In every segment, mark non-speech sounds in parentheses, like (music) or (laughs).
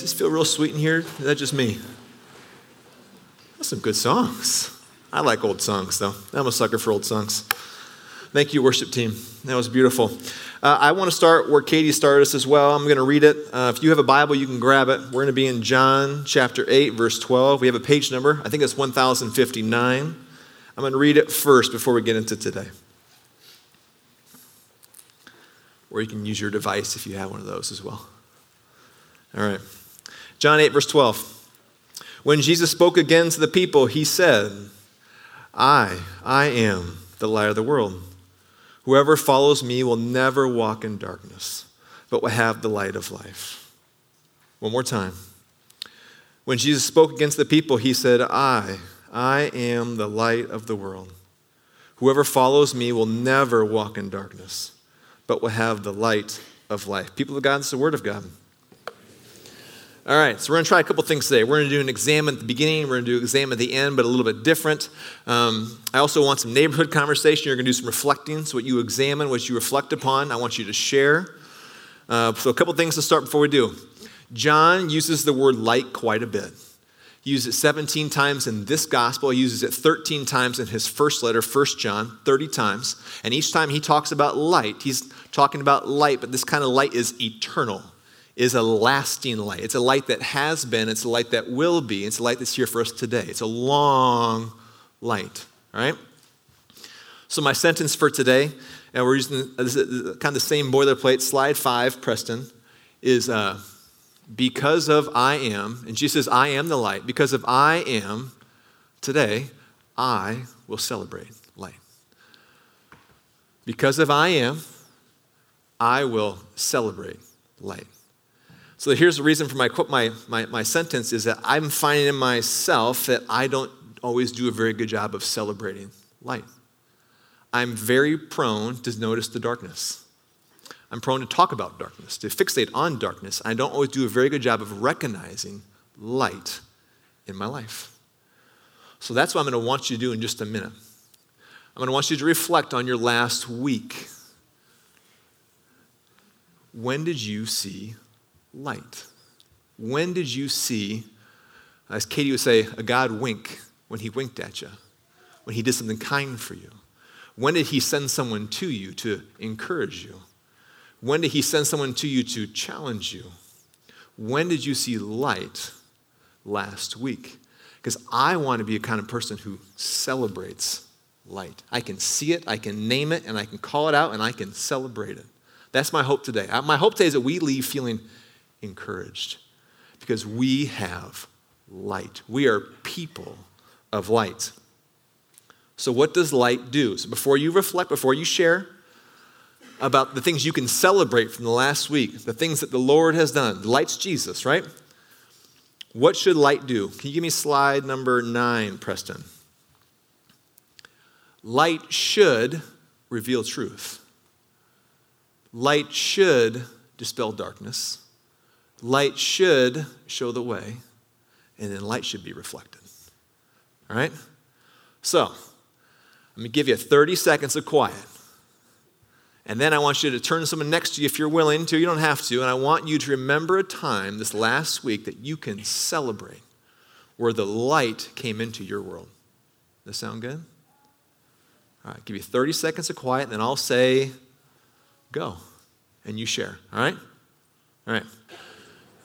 Does this feel real sweet in here? Is that just me? That's some good songs. I like old songs, though. I'm a sucker for old songs. Thank you, worship team. That was beautiful. Uh, I want to start where Katie started us as well. I'm going to read it. Uh, if you have a Bible, you can grab it. We're going to be in John chapter 8, verse 12. We have a page number. I think it's 1059. I'm going to read it first before we get into today. Or you can use your device if you have one of those as well. All right. John 8, verse 12. When Jesus spoke again to the people, he said, I, I am the light of the world. Whoever follows me will never walk in darkness, but will have the light of life. One more time. When Jesus spoke against the people, he said, I, I am the light of the world. Whoever follows me will never walk in darkness, but will have the light of life. People of God, it's the word of God. All right, so we're going to try a couple things today. We're going to do an exam at the beginning, we're going to do an exam at the end, but a little bit different. Um, I also want some neighborhood (laughs) conversation. You're going to do some reflecting. So, what you examine, what you reflect upon, I want you to share. Uh, so, a couple things to start before we do. John uses the word light quite a bit. He uses it 17 times in this gospel. He uses it 13 times in his first letter, 1 John, 30 times. And each time he talks about light, he's talking about light, but this kind of light is eternal is a lasting light. It's a light that has been, it's a light that will be, it's a light that's here for us today. It's a long light, right? So, my sentence for today, and we're using kind of the same boilerplate, slide five, Preston, is uh, because of I am, and Jesus says, I am the light. Because of I am, today, I will celebrate light. Because of I am, I will celebrate light. So here's the reason for my, my, my, my sentence is that I'm finding in myself that I don't always do a very good job of celebrating light. I'm very prone to notice the darkness. I'm prone to talk about darkness, to fixate on darkness. I don't always do a very good job of recognizing light in my life. So that's what I'm going to want you to do in just a minute. I'm going to want you to reflect on your last week. When did you see light? When did you see, as Katie would say, a God wink when he winked at you, when he did something kind for you? When did he send someone to you to encourage you? When did he send someone to you to challenge you? When did you see light last week? Because I want to be a kind of person who celebrates light. I can see it, I can name it, and I can call it out, and I can celebrate it. That's my hope today. My hope today is that we leave feeling encouraged because we have light. We are people of light. So, what does light do? So, before you reflect, before you share about the things you can celebrate from the last week, the things that the Lord has done, the light's Jesus, right? What should light do? Can you give me slide number nine, Preston? Light should reveal truth. Light should dispel darkness. Light should show the way, and then light should be reflected. All right? So, let me give you 30 seconds of quiet. And then I want you to turn to someone next to you if you're willing to. You don't have to. And I want you to remember a time this last week that you can celebrate where the light came into your world. Does that sound good? All right, give you 30 seconds of quiet, and then I'll say, go. And you share. All right? All right.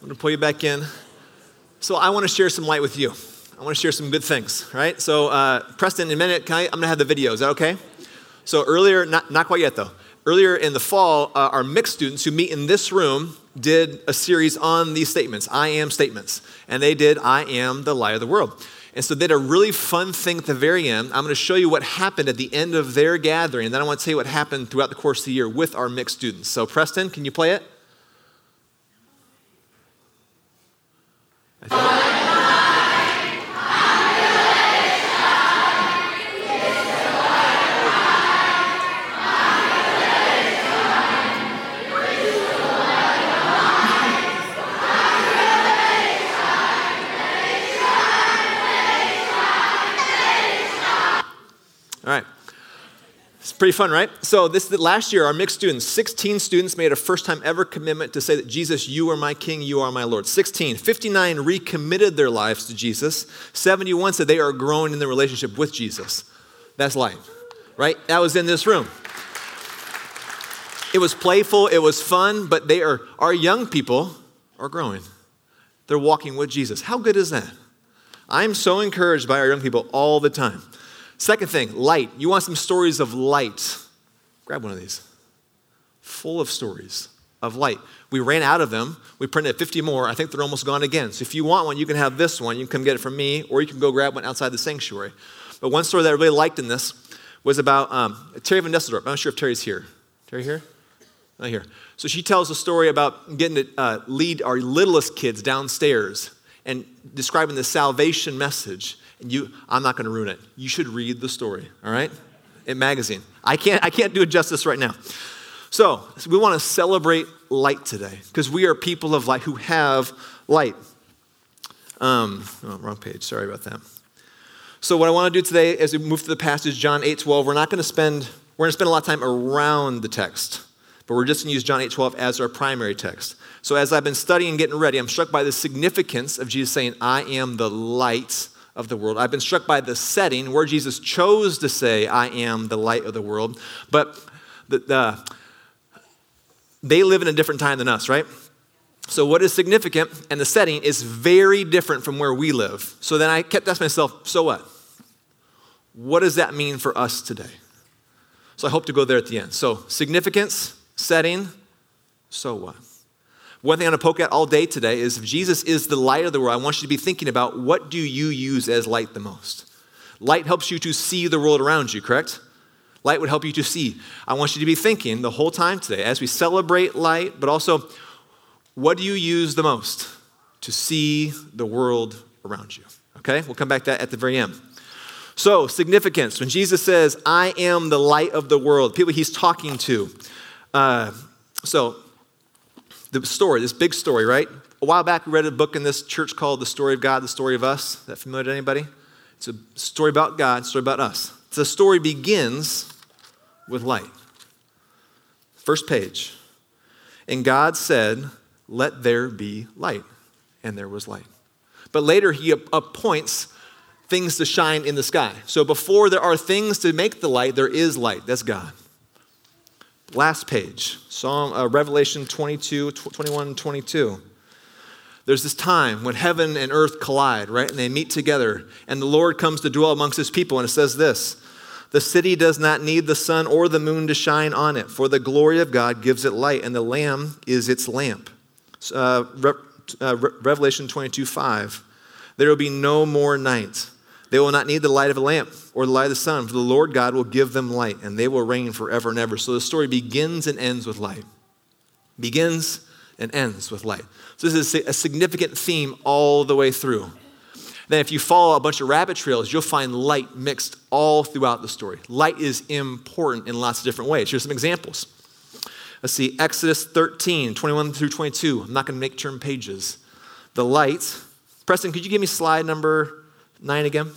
I'm going to pull you back in. So I want to share some light with you. I want to share some good things, right? So, uh, Preston, in a minute, I, am going to have the video. Is that okay? So, earlier, not, not quite yet though, earlier in the fall, uh, our mixed students who meet in this room did a series on these statements, I am statements. And they did, I am the light of the world. And so they did a really fun thing at the very end. I'm going to show you what happened at the end of their gathering. And then I want to tell you what happened throughout the course of the year with our mixed students. So, Preston, can you play it? I think. Pretty fun, right? So this last year, our mixed students, 16 students made a first time ever commitment to say that Jesus, you are my king, you are my Lord. 16. 59 recommitted their lives to Jesus. 71 said they are growing in their relationship with Jesus. That's life, right? That was in this room. It was playful, it was fun, but they are our young people are growing. They're walking with Jesus. How good is that? I'm so encouraged by our young people all the time. Second thing, light. You want some stories of light? Grab one of these. Full of stories of light. We ran out of them. We printed 50 more. I think they're almost gone again. So if you want one, you can have this one. You can come get it from me, or you can go grab one outside the sanctuary. But one story that I really liked in this was about um, Terry Van Dusseldorp. I'm not sure if Terry's here. Terry here? Not here. So she tells a story about getting to uh, lead our littlest kids downstairs and describing the salvation message you, I'm not going to ruin it. You should read the story, all right? In magazine. I can't, I can't do it justice right now. So, we want to celebrate light today because we are people of light who have light. Um, oh, wrong page. Sorry about that. So, what I want to do today as we move to the passage, John 8 12, we're not going to spend, we're going to spend a lot of time around the text, but we're just going to use John 8 12 as our primary text. So, as I've been studying and getting ready, I'm struck by the significance of Jesus saying, I am the light of the world. I've been struck by the setting where Jesus chose to say, I am the light of the world. But the, the, they live in a different time than us, right? So, what is significant and the setting is very different from where we live. So then I kept asking myself, so what? What does that mean for us today? So I hope to go there at the end. So, significance, setting, so what? One thing I'm going to poke at all day today is if Jesus is the light of the world, I want you to be thinking about what do you use as light the most? Light helps you to see the world around you, correct? Light would help you to see. I want you to be thinking the whole time today as we celebrate light, but also what do you use the most to see the world around you? Okay, we'll come back to that at the very end. So, significance. When Jesus says, I am the light of the world, people he's talking to. Uh, so, the story, this big story, right? A while back, we read a book in this church called The Story of God, The Story of Us. That familiar to anybody? It's a story about God, story about us. The story begins with light. First page. And God said, Let there be light. And there was light. But later, he appoints things to shine in the sky. So before there are things to make the light, there is light. That's God. Last page, Psalm, uh, Revelation 22, 21, 22. There's this time when heaven and earth collide, right? And they meet together, and the Lord comes to dwell amongst his people, and it says this The city does not need the sun or the moon to shine on it, for the glory of God gives it light, and the Lamb is its lamp. Uh, Re- uh, Re- Revelation 22, 5. There will be no more night. They will not need the light of a lamp or the light of the sun, for the Lord God will give them light, and they will reign forever and ever. So the story begins and ends with light. Begins and ends with light. So this is a significant theme all the way through. Then, if you follow a bunch of rabbit trails, you'll find light mixed all throughout the story. Light is important in lots of different ways. Here's some examples. Let's see, Exodus 13, 21 through 22. I'm not going to make turn pages. The light. Preston, could you give me slide number nine again?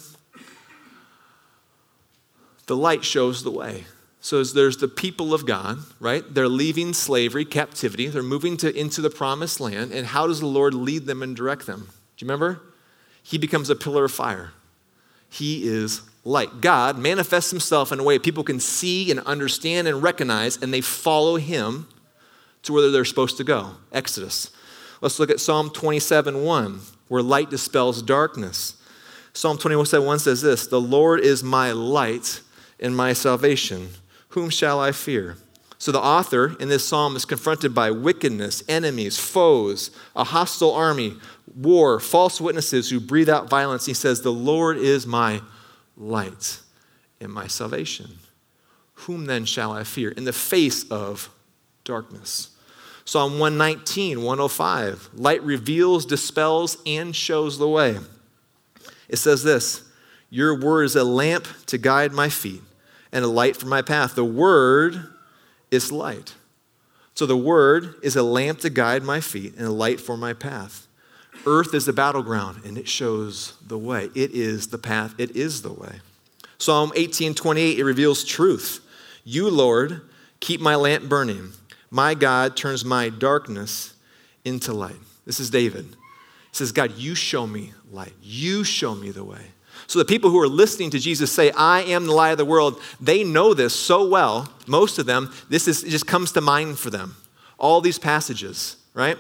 The light shows the way. So there's the people of God, right? They're leaving slavery, captivity. They're moving to, into the promised land. And how does the Lord lead them and direct them? Do you remember? He becomes a pillar of fire. He is light. God manifests himself in a way people can see and understand and recognize, and they follow him to where they're supposed to go. Exodus. Let's look at Psalm 27 1, where light dispels darkness. Psalm 27 1 says this The Lord is my light and my salvation. Whom shall I fear? So the author in this psalm is confronted by wickedness, enemies, foes, a hostile army, war, false witnesses who breathe out violence. He says, The Lord is my light and my salvation. Whom then shall I fear? In the face of darkness. Psalm 119, 105. Light reveals, dispels, and shows the way. It says this Your word is a lamp to guide my feet and a light for my path. The word is light. So the word is a lamp to guide my feet and a light for my path. Earth is the battleground and it shows the way. It is the path, it is the way. Psalm 18 28, it reveals truth. You, Lord, keep my lamp burning. My God turns my darkness into light. This is David. He says, God, you show me light. You show me the way. So the people who are listening to Jesus say, I am the light of the world, they know this so well, most of them, this is, just comes to mind for them. All these passages, right?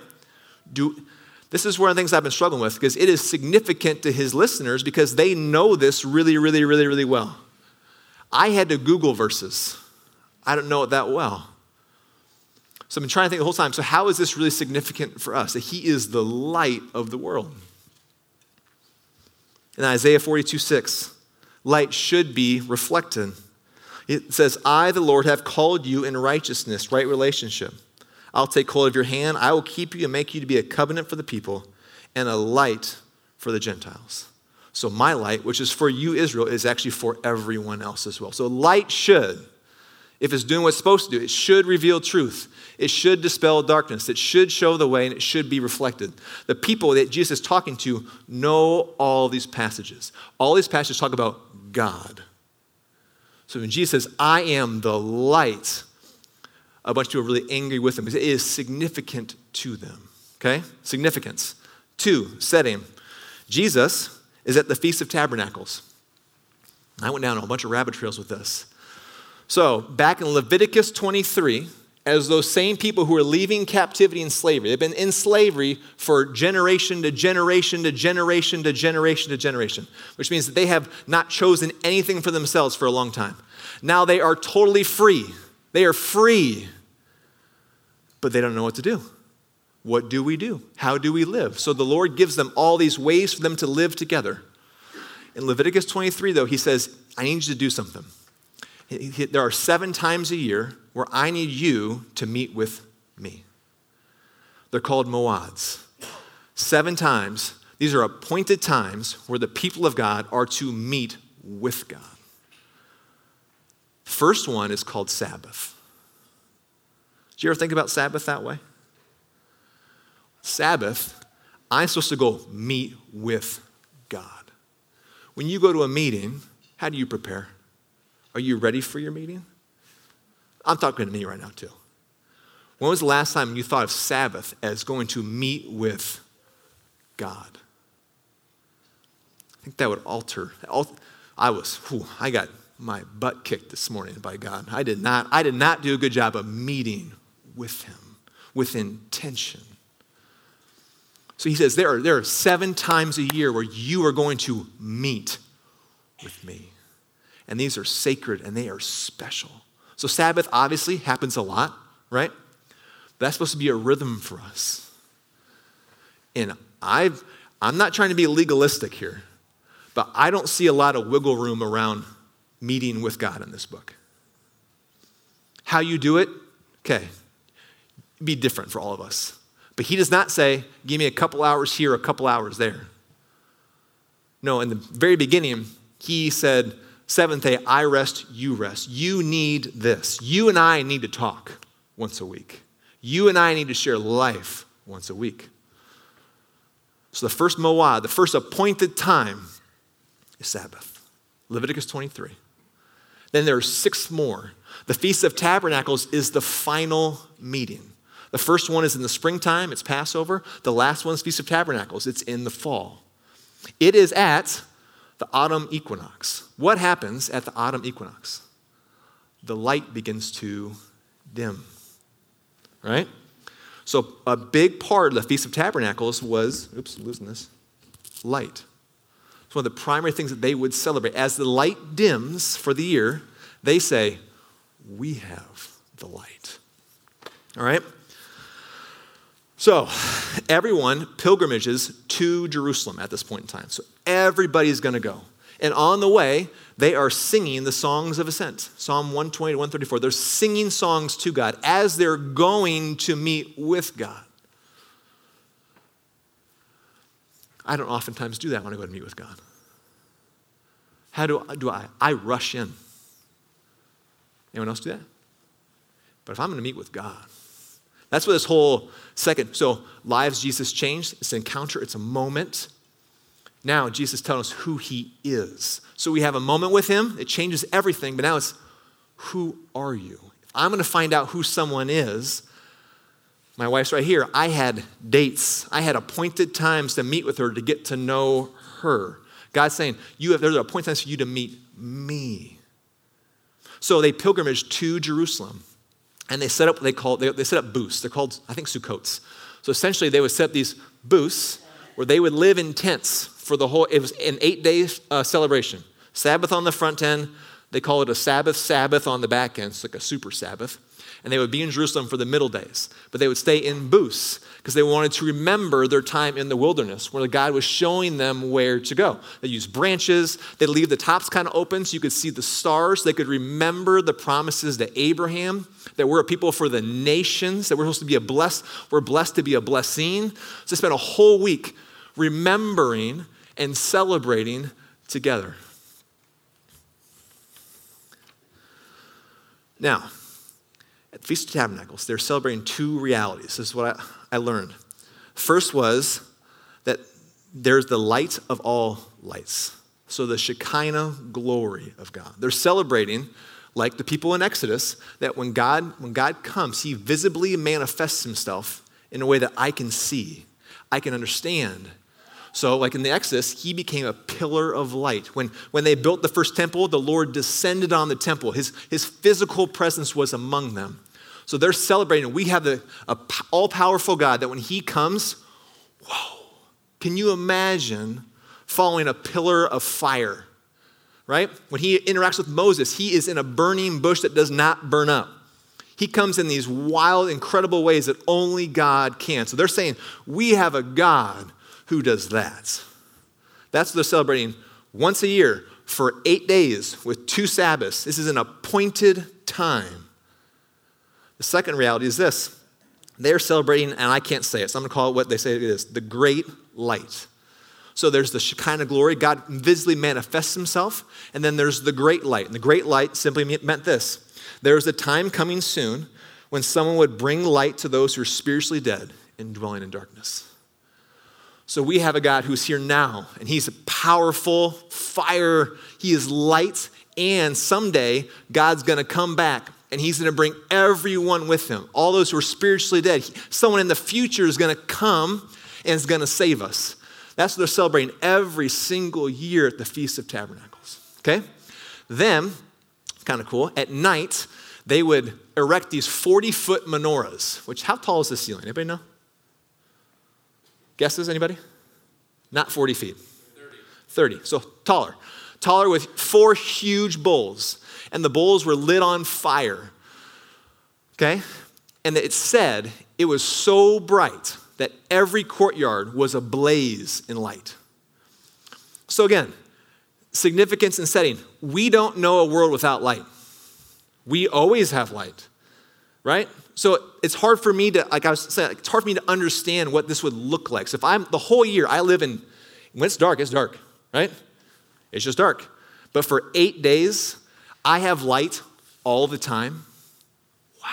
Do, this is one of the things I've been struggling with because it is significant to his listeners because they know this really, really, really, really well. I had to Google verses. I don't know it that well. So I've been trying to think the whole time so, how is this really significant for us? That he is the light of the world. In Isaiah 42 6, light should be reflected. It says, I, the Lord, have called you in righteousness, right relationship. I'll take hold of your hand. I will keep you and make you to be a covenant for the people and a light for the Gentiles. So, my light, which is for you, Israel, is actually for everyone else as well. So, light should, if it's doing what it's supposed to do, it should reveal truth. It should dispel darkness. It should show the way and it should be reflected. The people that Jesus is talking to know all these passages. All these passages talk about God. So when Jesus says, I am the light, a bunch of people are really angry with him because it is significant to them. Okay? Significance. Two, setting. Jesus is at the Feast of Tabernacles. I went down a bunch of rabbit trails with this. So, back in Leviticus 23, as those same people who are leaving captivity and slavery, they've been in slavery for generation to generation to generation to generation to generation, which means that they have not chosen anything for themselves for a long time. Now they are totally free. They are free, but they don't know what to do. What do we do? How do we live? So the Lord gives them all these ways for them to live together. In Leviticus 23, though, he says, I need you to do something. There are seven times a year where I need you to meet with me. They're called moads. Seven times, these are appointed times where the people of God are to meet with God. First one is called Sabbath. Do you ever think about Sabbath that way? Sabbath, I'm supposed to go meet with God. When you go to a meeting, how do you prepare? Are you ready for your meeting? I'm talking to me right now, too. When was the last time you thought of Sabbath as going to meet with God? I think that would alter. I was, whew, I got my butt kicked this morning by God. I did not, I did not do a good job of meeting with him with intention. So he says there are, there are seven times a year where you are going to meet with me. And these are sacred and they are special. So Sabbath obviously happens a lot, right? That's supposed to be a rhythm for us. And I've, I'm not trying to be legalistic here, but I don't see a lot of wiggle room around meeting with God in this book. How you do it, okay, be different for all of us. But he does not say, give me a couple hours here, a couple hours there. No, in the very beginning, he said, seventh day, I rest, you rest. You need this. You and I need to talk once a week. You and I need to share life once a week. So the first Moad, the first appointed time is Sabbath. Leviticus 23. Then there are six more. The Feast of Tabernacles is the final meeting. The first one is in the springtime, it's Passover. The last one is Feast of Tabernacles, it's in the fall. It is at the autumn equinox. What happens at the autumn equinox? The light begins to dim, right? So, a big part of the Feast of Tabernacles was, oops, losing this, light. It's one of the primary things that they would celebrate. As the light dims for the year, they say, We have the light. All right? So, everyone pilgrimages to Jerusalem at this point in time. So, everybody's going to go. And on the way, they are singing the songs of ascent. Psalm 120 to 134. They're singing songs to God as they're going to meet with God. I don't oftentimes do that when I go to meet with God. How do, do I? I rush in. Anyone else do that? But if I'm going to meet with God, that's what this whole second, so lives Jesus changed. It's an encounter, it's a moment. Now Jesus telling us who he is. So we have a moment with him, it changes everything, but now it's Who are you? If I'm going to find out who someone is, my wife's right here. I had dates, I had appointed times to meet with her to get to know her. God's saying, you have, there's appointed times for you to meet me. So they pilgrimaged to Jerusalem and they set up what they call, they, they set up booths. They're called, I think, sukkots. So essentially, they would set these booths where they would live in tents for the whole, it was an eight day uh, celebration. Sabbath on the front end, they call it a Sabbath, Sabbath on the back end. It's like a super Sabbath. And they would be in Jerusalem for the middle days. But they would stay in booths because they wanted to remember their time in the wilderness where the God was showing them where to go. They used branches, they leave the tops kind of open so you could see the stars. They could remember the promises to Abraham that we're a people for the nations, that we're supposed to be a blessed, we're blessed to be a blessing. So they spent a whole week remembering and celebrating together. Now, Feast of Tabernacles, they're celebrating two realities. This is what I, I learned. First was that there's the light of all lights. So the Shekinah glory of God. They're celebrating, like the people in Exodus, that when God, when God comes, he visibly manifests himself in a way that I can see, I can understand, so, like in the Exodus, he became a pillar of light. When, when they built the first temple, the Lord descended on the temple. His, his physical presence was among them. So they're celebrating. We have the all powerful God that when he comes, whoa, can you imagine following a pillar of fire? Right? When he interacts with Moses, he is in a burning bush that does not burn up. He comes in these wild, incredible ways that only God can. So they're saying, We have a God who does that? That's what they're celebrating once a year for eight days with two Sabbaths. This is an appointed time. The second reality is this they're celebrating, and I can't say it, so I'm going to call it what they say it is the great light. So there's the Shekinah glory, God visibly manifests himself, and then there's the great light. And the great light simply meant this there's a time coming soon when someone would bring light to those who are spiritually dead and dwelling in darkness. So we have a God who's here now, and He's a powerful, fire, He is light, and someday God's gonna come back and He's gonna bring everyone with Him. All those who are spiritually dead. Someone in the future is gonna come and is gonna save us. That's what they're celebrating every single year at the Feast of Tabernacles. Okay? Then, kind of cool, at night, they would erect these 40 foot menorahs, which, how tall is the ceiling? Anybody know? Guesses, anybody? Not 40 feet. 30. 30. So taller. Taller with four huge bowls. And the bowls were lit on fire. Okay? And it said it was so bright that every courtyard was ablaze in light. So, again, significance and setting. We don't know a world without light. We always have light, right? So it's hard for me to, like I was saying, it's hard for me to understand what this would look like. So if I'm the whole year I live in, when it's dark, it's dark, right? It's just dark. But for eight days, I have light all the time. Wow.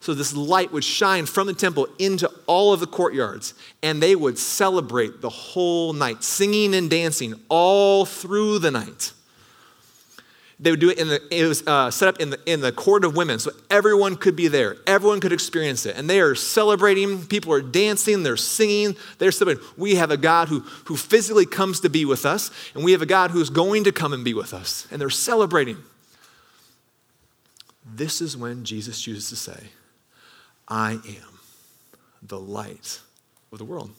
So this light would shine from the temple into all of the courtyards, and they would celebrate the whole night, singing and dancing all through the night. They would do it in the, it was uh, set up in the, in the court of women, so everyone could be there. Everyone could experience it. And they are celebrating. People are dancing. They're singing. They're celebrating. We have a God who, who physically comes to be with us, and we have a God who's going to come and be with us. And they're celebrating. This is when Jesus chooses to say, I am the light of the world.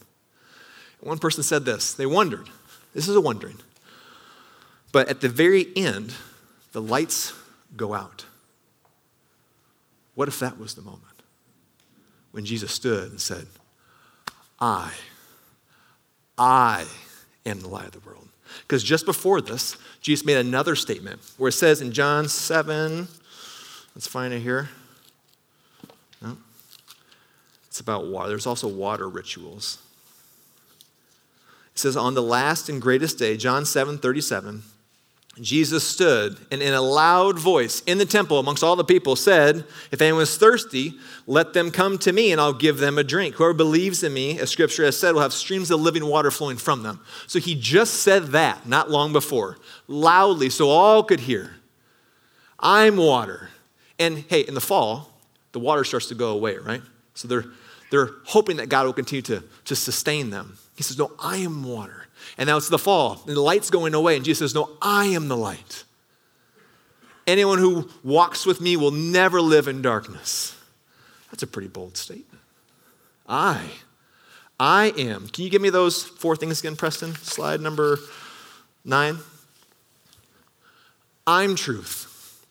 One person said this. They wondered. This is a wondering. But at the very end, the lights go out. What if that was the moment when Jesus stood and said, I, I am the light of the world? Because just before this, Jesus made another statement where it says in John 7, let's find it here. No. It's about water. There's also water rituals. It says, On the last and greatest day, John 7 37, Jesus stood and in a loud voice in the temple amongst all the people said, If anyone is thirsty, let them come to me and I'll give them a drink. Whoever believes in me, as scripture has said, will have streams of living water flowing from them. So he just said that not long before, loudly, so all could hear. I'm water. And hey, in the fall, the water starts to go away, right? So they're, they're hoping that God will continue to, to sustain them. He says, No, I am water. And now it's the fall, and the light's going away. And Jesus says, No, I am the light. Anyone who walks with me will never live in darkness. That's a pretty bold statement. I, I am. Can you give me those four things again, Preston? Slide number nine. I'm truth.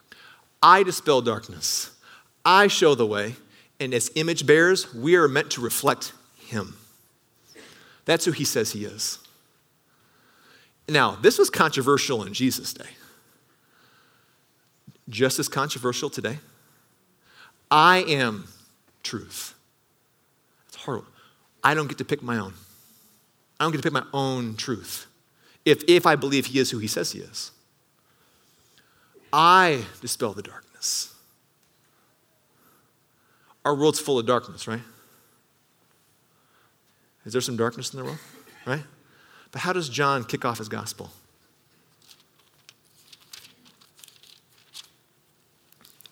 I dispel darkness. I show the way. And as image bearers, we are meant to reflect Him. That's who He says He is. Now, this was controversial in Jesus' day just as controversial today. I am truth. It's horrible. I don't get to pick my own. I don't get to pick my own truth if, if I believe he is who he says he is. I dispel the darkness. Our world's full of darkness, right? Is there some darkness in the world? Right? But how does John kick off his gospel?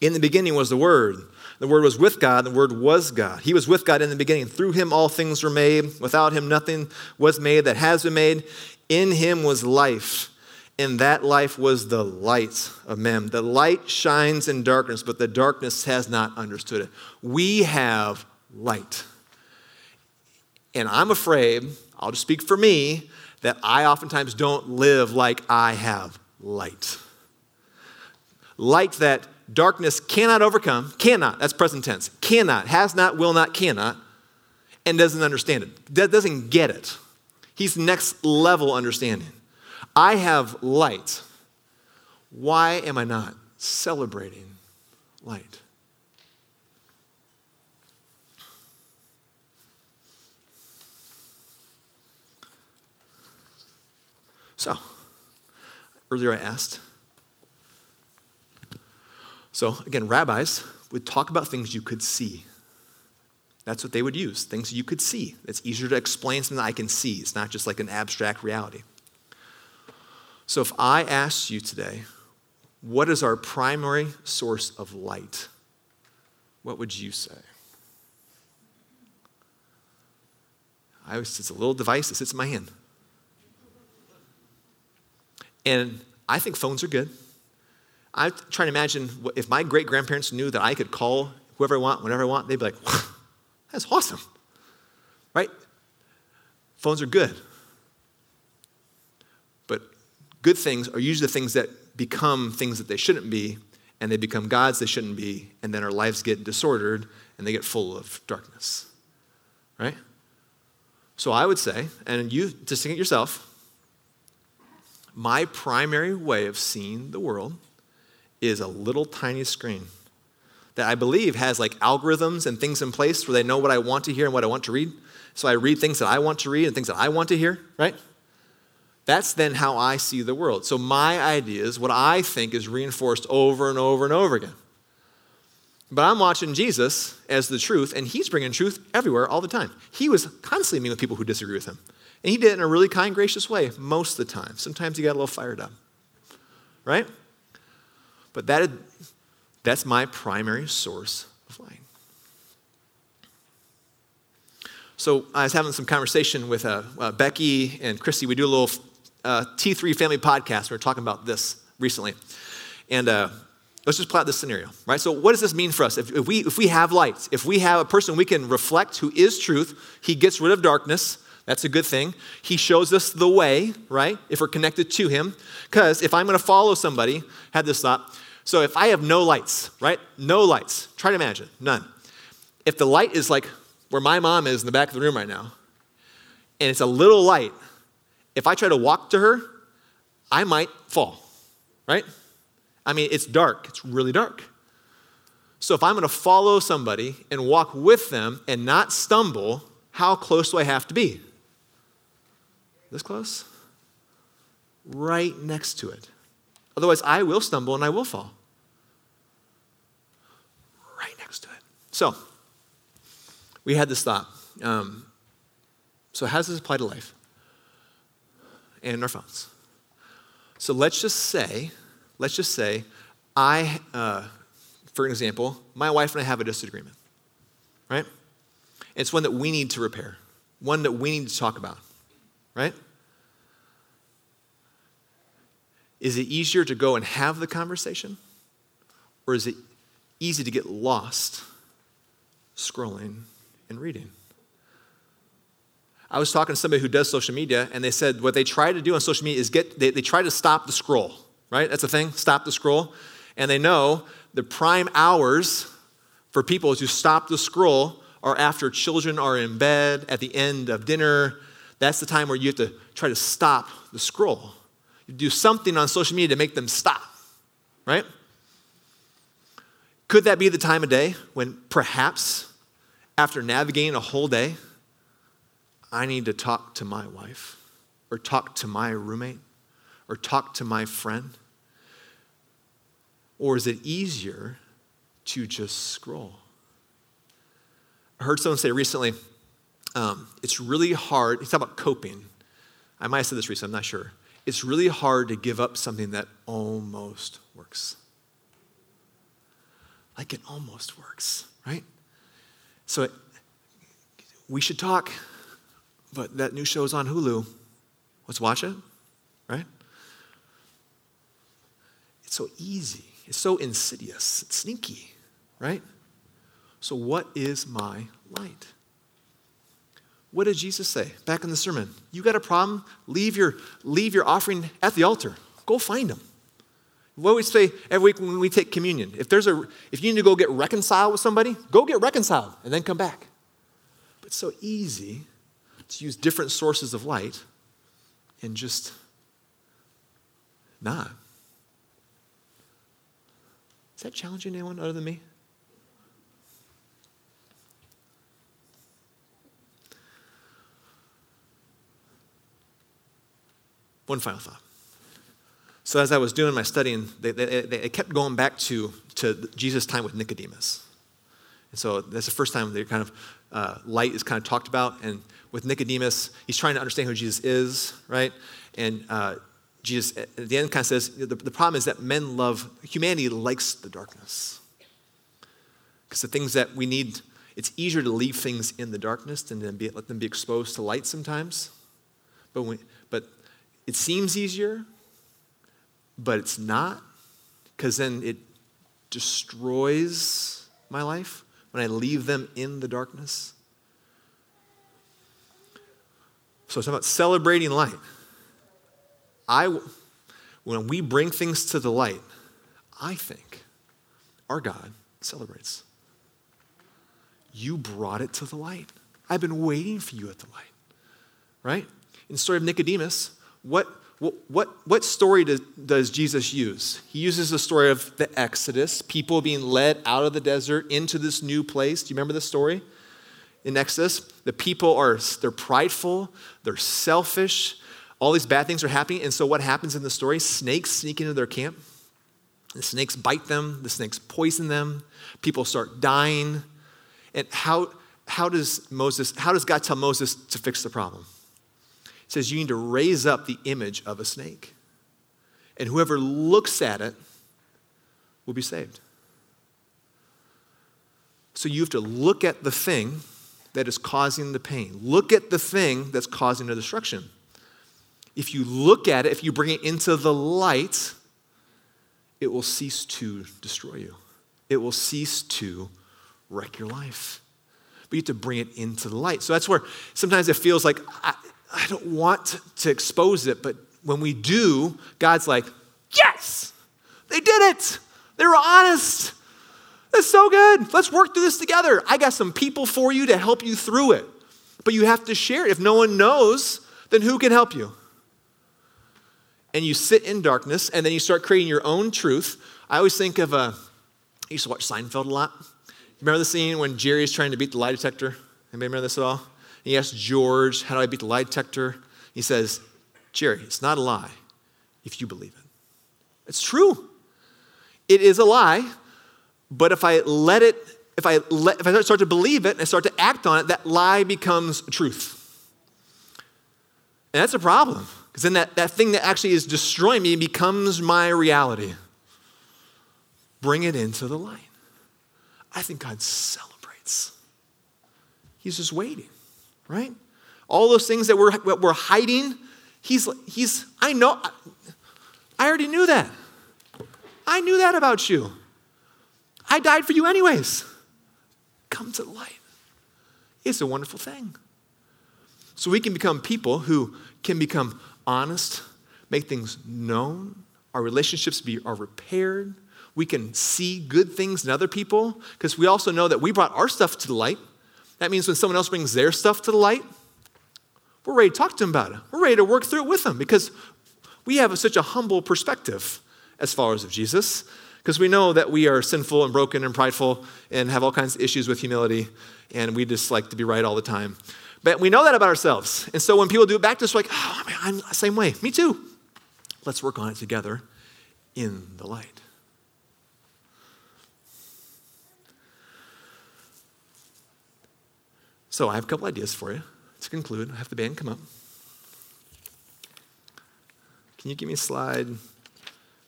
In the beginning was the Word. The Word was with God, the Word was God. He was with God in the beginning. Through him all things were made. Without him nothing was made that has been made. In him was life, and that life was the light of men. The light shines in darkness, but the darkness has not understood it. We have light. And I'm afraid, I'll just speak for me, that I oftentimes don't live like I have light. Light that darkness cannot overcome, cannot, that's present tense, cannot, has not, will not, cannot, and doesn't understand it, doesn't get it. He's next level understanding. I have light. Why am I not celebrating light? So, earlier I asked, so, again, rabbis would talk about things you could see. That's what they would use, things you could see. It's easier to explain something I can see. It's not just like an abstract reality. So, if I asked you today, what is our primary source of light? What would you say? I was, it's a little device that sits in my hand. And I think phones are good. I'm trying to imagine if my great grandparents knew that I could call whoever I want, whenever I want, they'd be like, that's awesome. Right? Phones are good. But good things are usually the things that become things that they shouldn't be, and they become gods they shouldn't be, and then our lives get disordered and they get full of darkness. Right? So I would say, and you to sing it yourself, my primary way of seeing the world is a little tiny screen that I believe has like algorithms and things in place where they know what I want to hear and what I want to read. So I read things that I want to read and things that I want to hear, right? That's then how I see the world. So my ideas, what I think is reinforced over and over and over again. But I'm watching Jesus as the truth, and he's bringing truth everywhere all the time. He was constantly meeting with people who disagree with him. And he did it in a really kind, gracious way most of the time. Sometimes he got a little fired up, right? But that, that's my primary source of light. So I was having some conversation with uh, uh, Becky and Christy. We do a little uh, T3 family podcast. We were talking about this recently. And uh, let's just play out this scenario, right? So, what does this mean for us? If, if, we, if we have lights, if we have a person we can reflect who is truth, he gets rid of darkness. That's a good thing. He shows us the way, right? If we're connected to him. Because if I'm going to follow somebody, had this thought, so if I have no lights, right? No lights. Try to imagine, none. If the light is like where my mom is in the back of the room right now, and it's a little light, if I try to walk to her, I might fall, right? I mean, it's dark, it's really dark. So if I'm gonna follow somebody and walk with them and not stumble, how close do I have to be? This close? Right next to it. Otherwise, I will stumble and I will fall. Right next to it. So, we had this thought. Um, so, how does this apply to life and our phones? So, let's just say, let's just say, I, uh, for example, my wife and I have a disagreement, right? It's one that we need to repair, one that we need to talk about, right? Is it easier to go and have the conversation? Or is it easy to get lost scrolling and reading? I was talking to somebody who does social media, and they said what they try to do on social media is get, they, they try to stop the scroll, right? That's the thing, stop the scroll. And they know the prime hours for people to stop the scroll are after children are in bed, at the end of dinner. That's the time where you have to try to stop the scroll. Do something on social media to make them stop, right? Could that be the time of day when perhaps after navigating a whole day, I need to talk to my wife or talk to my roommate or talk to my friend? Or is it easier to just scroll? I heard someone say recently, um, it's really hard. Talking about coping. I might have said this recently, I'm not sure. It's really hard to give up something that almost works. Like it almost works, right? So it, we should talk, but that new show is on Hulu. Let's watch it, right? It's so easy. It's so insidious. It's sneaky, right? So, what is my light? What did Jesus say back in the sermon? You got a problem? Leave your, leave your offering at the altar. Go find them. What we say every week when we take communion, if there's a if you need to go get reconciled with somebody, go get reconciled and then come back. But it's so easy to use different sources of light and just not. Is that challenging anyone other than me? One final thought. So as I was doing my studying, they, they, they, kept going back to, to Jesus' time with Nicodemus. And so that's the first time they kind of, uh, light is kind of talked about. And with Nicodemus, he's trying to understand who Jesus is, right? And uh, Jesus at the end kind of says, the, the problem is that men love, humanity likes the darkness. Because the things that we need, it's easier to leave things in the darkness than to be, let them be exposed to light sometimes. But, when, it seems easier, but it's not, because then it destroys my life when I leave them in the darkness. So it's about celebrating light. I, when we bring things to the light, I think our God celebrates. You brought it to the light. I've been waiting for you at the light. Right? In the story of Nicodemus, what, what, what, story does, does Jesus use? He uses the story of the Exodus, people being led out of the desert into this new place. Do you remember the story? In Exodus, the people are they're prideful, they're selfish, all these bad things are happening. And so, what happens in the story? Snakes sneak into their camp. The snakes bite them, the snakes poison them, people start dying. And how, how does Moses, how does God tell Moses to fix the problem? He says, You need to raise up the image of a snake. And whoever looks at it will be saved. So you have to look at the thing that is causing the pain. Look at the thing that's causing the destruction if you look at it, if you bring it into the light, it will cease to destroy you. It will cease to wreck your life. But you have to bring it into the light. So that's where sometimes it feels like I, I don't want to expose it, but when we do, God's like, yes, they did it. They were honest. That's so good. Let's work through this together. I got some people for you to help you through it. But you have to share it. If no one knows, then who can help you? and you sit in darkness and then you start creating your own truth. I always think of, uh, I used to watch Seinfeld a lot. Remember the scene when Jerry trying to beat the lie detector? Anybody remember this at all? He asks George, How do I beat the lie detector? He says, Jerry, it's not a lie if you believe it. It's true. It is a lie, but if I let it, if I, let, if I start to believe it and I start to act on it, that lie becomes truth. And that's a problem. Because then that, that thing that actually is destroying me becomes my reality. bring it into the light. I think God celebrates. He's just waiting, right? All those things that we're, that we're hiding, he's, he's, I know, I already knew that. I knew that about you. I died for you anyways. Come to light. It's a wonderful thing. So we can become people who can become honest, make things known, our relationships be, are repaired. We can see good things in other people because we also know that we brought our stuff to the light. That means when someone else brings their stuff to the light, we're ready to talk to them about it. We're ready to work through it with them because we have such a humble perspective as followers of Jesus because we know that we are sinful and broken and prideful and have all kinds of issues with humility and we just like to be right all the time. But we know that about ourselves. And so when people do it back to us, we're like, oh, I'm the same way. Me too. Let's work on it together in the light. So I have a couple ideas for you to conclude. I have the band come up. Can you give me a slide?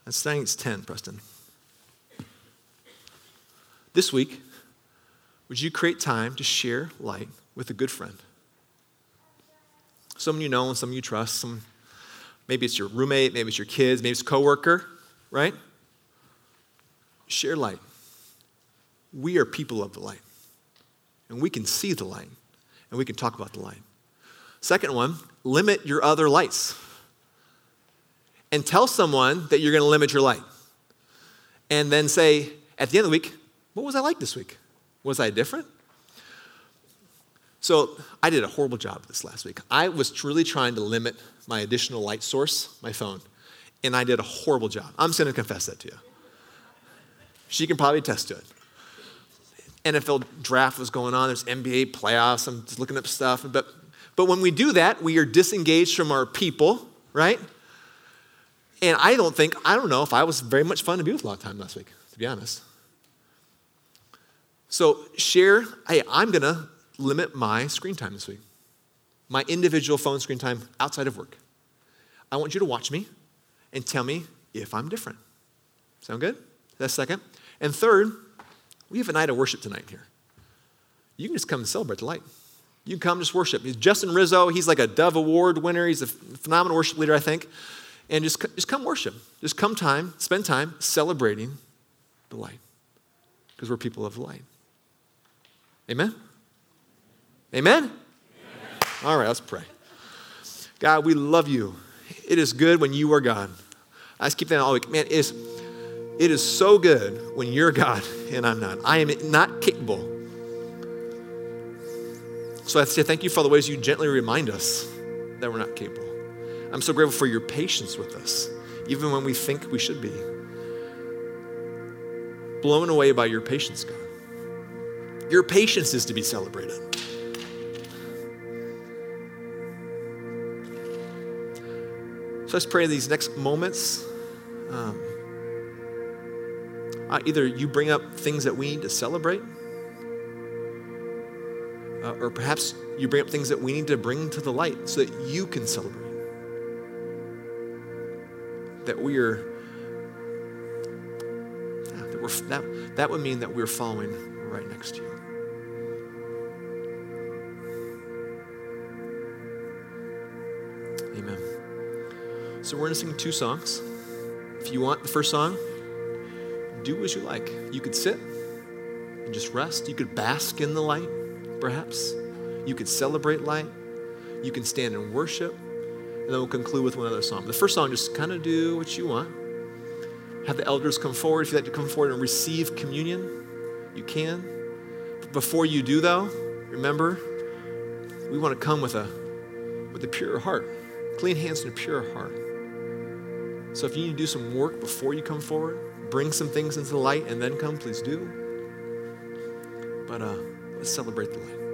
That's saying it's 10, Preston. This week, would you create time to share light with a good friend? Someone you know and someone you trust. Some, maybe it's your roommate, maybe it's your kids, maybe it's a coworker, right? Share light. We are people of the light. And we can see the light. And we can talk about the light. Second one, limit your other lights. And tell someone that you're going to limit your light. And then say, at the end of the week, what was I like this week? Was I different? So I did a horrible job this last week. I was truly trying to limit my additional light source, my phone, and I did a horrible job. I'm just going to confess that to you. She can probably attest to it. NFL draft was going on. There's NBA playoffs. I'm just looking up stuff. But, but when we do that, we are disengaged from our people, right? And I don't think, I don't know if I was very much fun to be with a lot of time last week, to be honest. So share, hey, I'm going to limit my screen time this week, my individual phone screen time outside of work. I want you to watch me and tell me if I'm different. Sound good? That's second. And third, we have a night of worship tonight here. You can just come and celebrate the light. You can come just worship. Justin Rizzo, he's like a Dove Award winner. He's a phenomenal worship leader, I think. And just, just come worship. Just come time, spend time celebrating the light. Because we're people of the light. Amen? Amen? Amen? All right, let's pray. God, we love you. It is good when you are God. I just keep that all week. Man, it is, it is so good when you're God and I'm not. I am not capable. So I say thank you for the ways you gently remind us that we're not capable. I'm so grateful for your patience with us, even when we think we should be. Blown away by your patience, God. Your patience is to be celebrated. So let's pray in these next moments. Um, uh, either you bring up things that we need to celebrate, uh, or perhaps you bring up things that we need to bring to the light so that you can celebrate. That we are, yeah, that, we're, that, that would mean that we're following right next to you. Amen. So we're going to sing two songs. If you want the first song, do as you like. You could sit and just rest. You could bask in the light, perhaps. You could celebrate light. You can stand and worship. And then we'll conclude with one other song. The first song, just kind of do what you want. Have the elders come forward. If you'd like to come forward and receive communion, you can. But before you do, though, remember, we want to come with a, with a pure heart, clean hands and a pure heart. So if you need to do some work before you come forward, bring some things into the light and then come, please do. But uh, let's celebrate the light.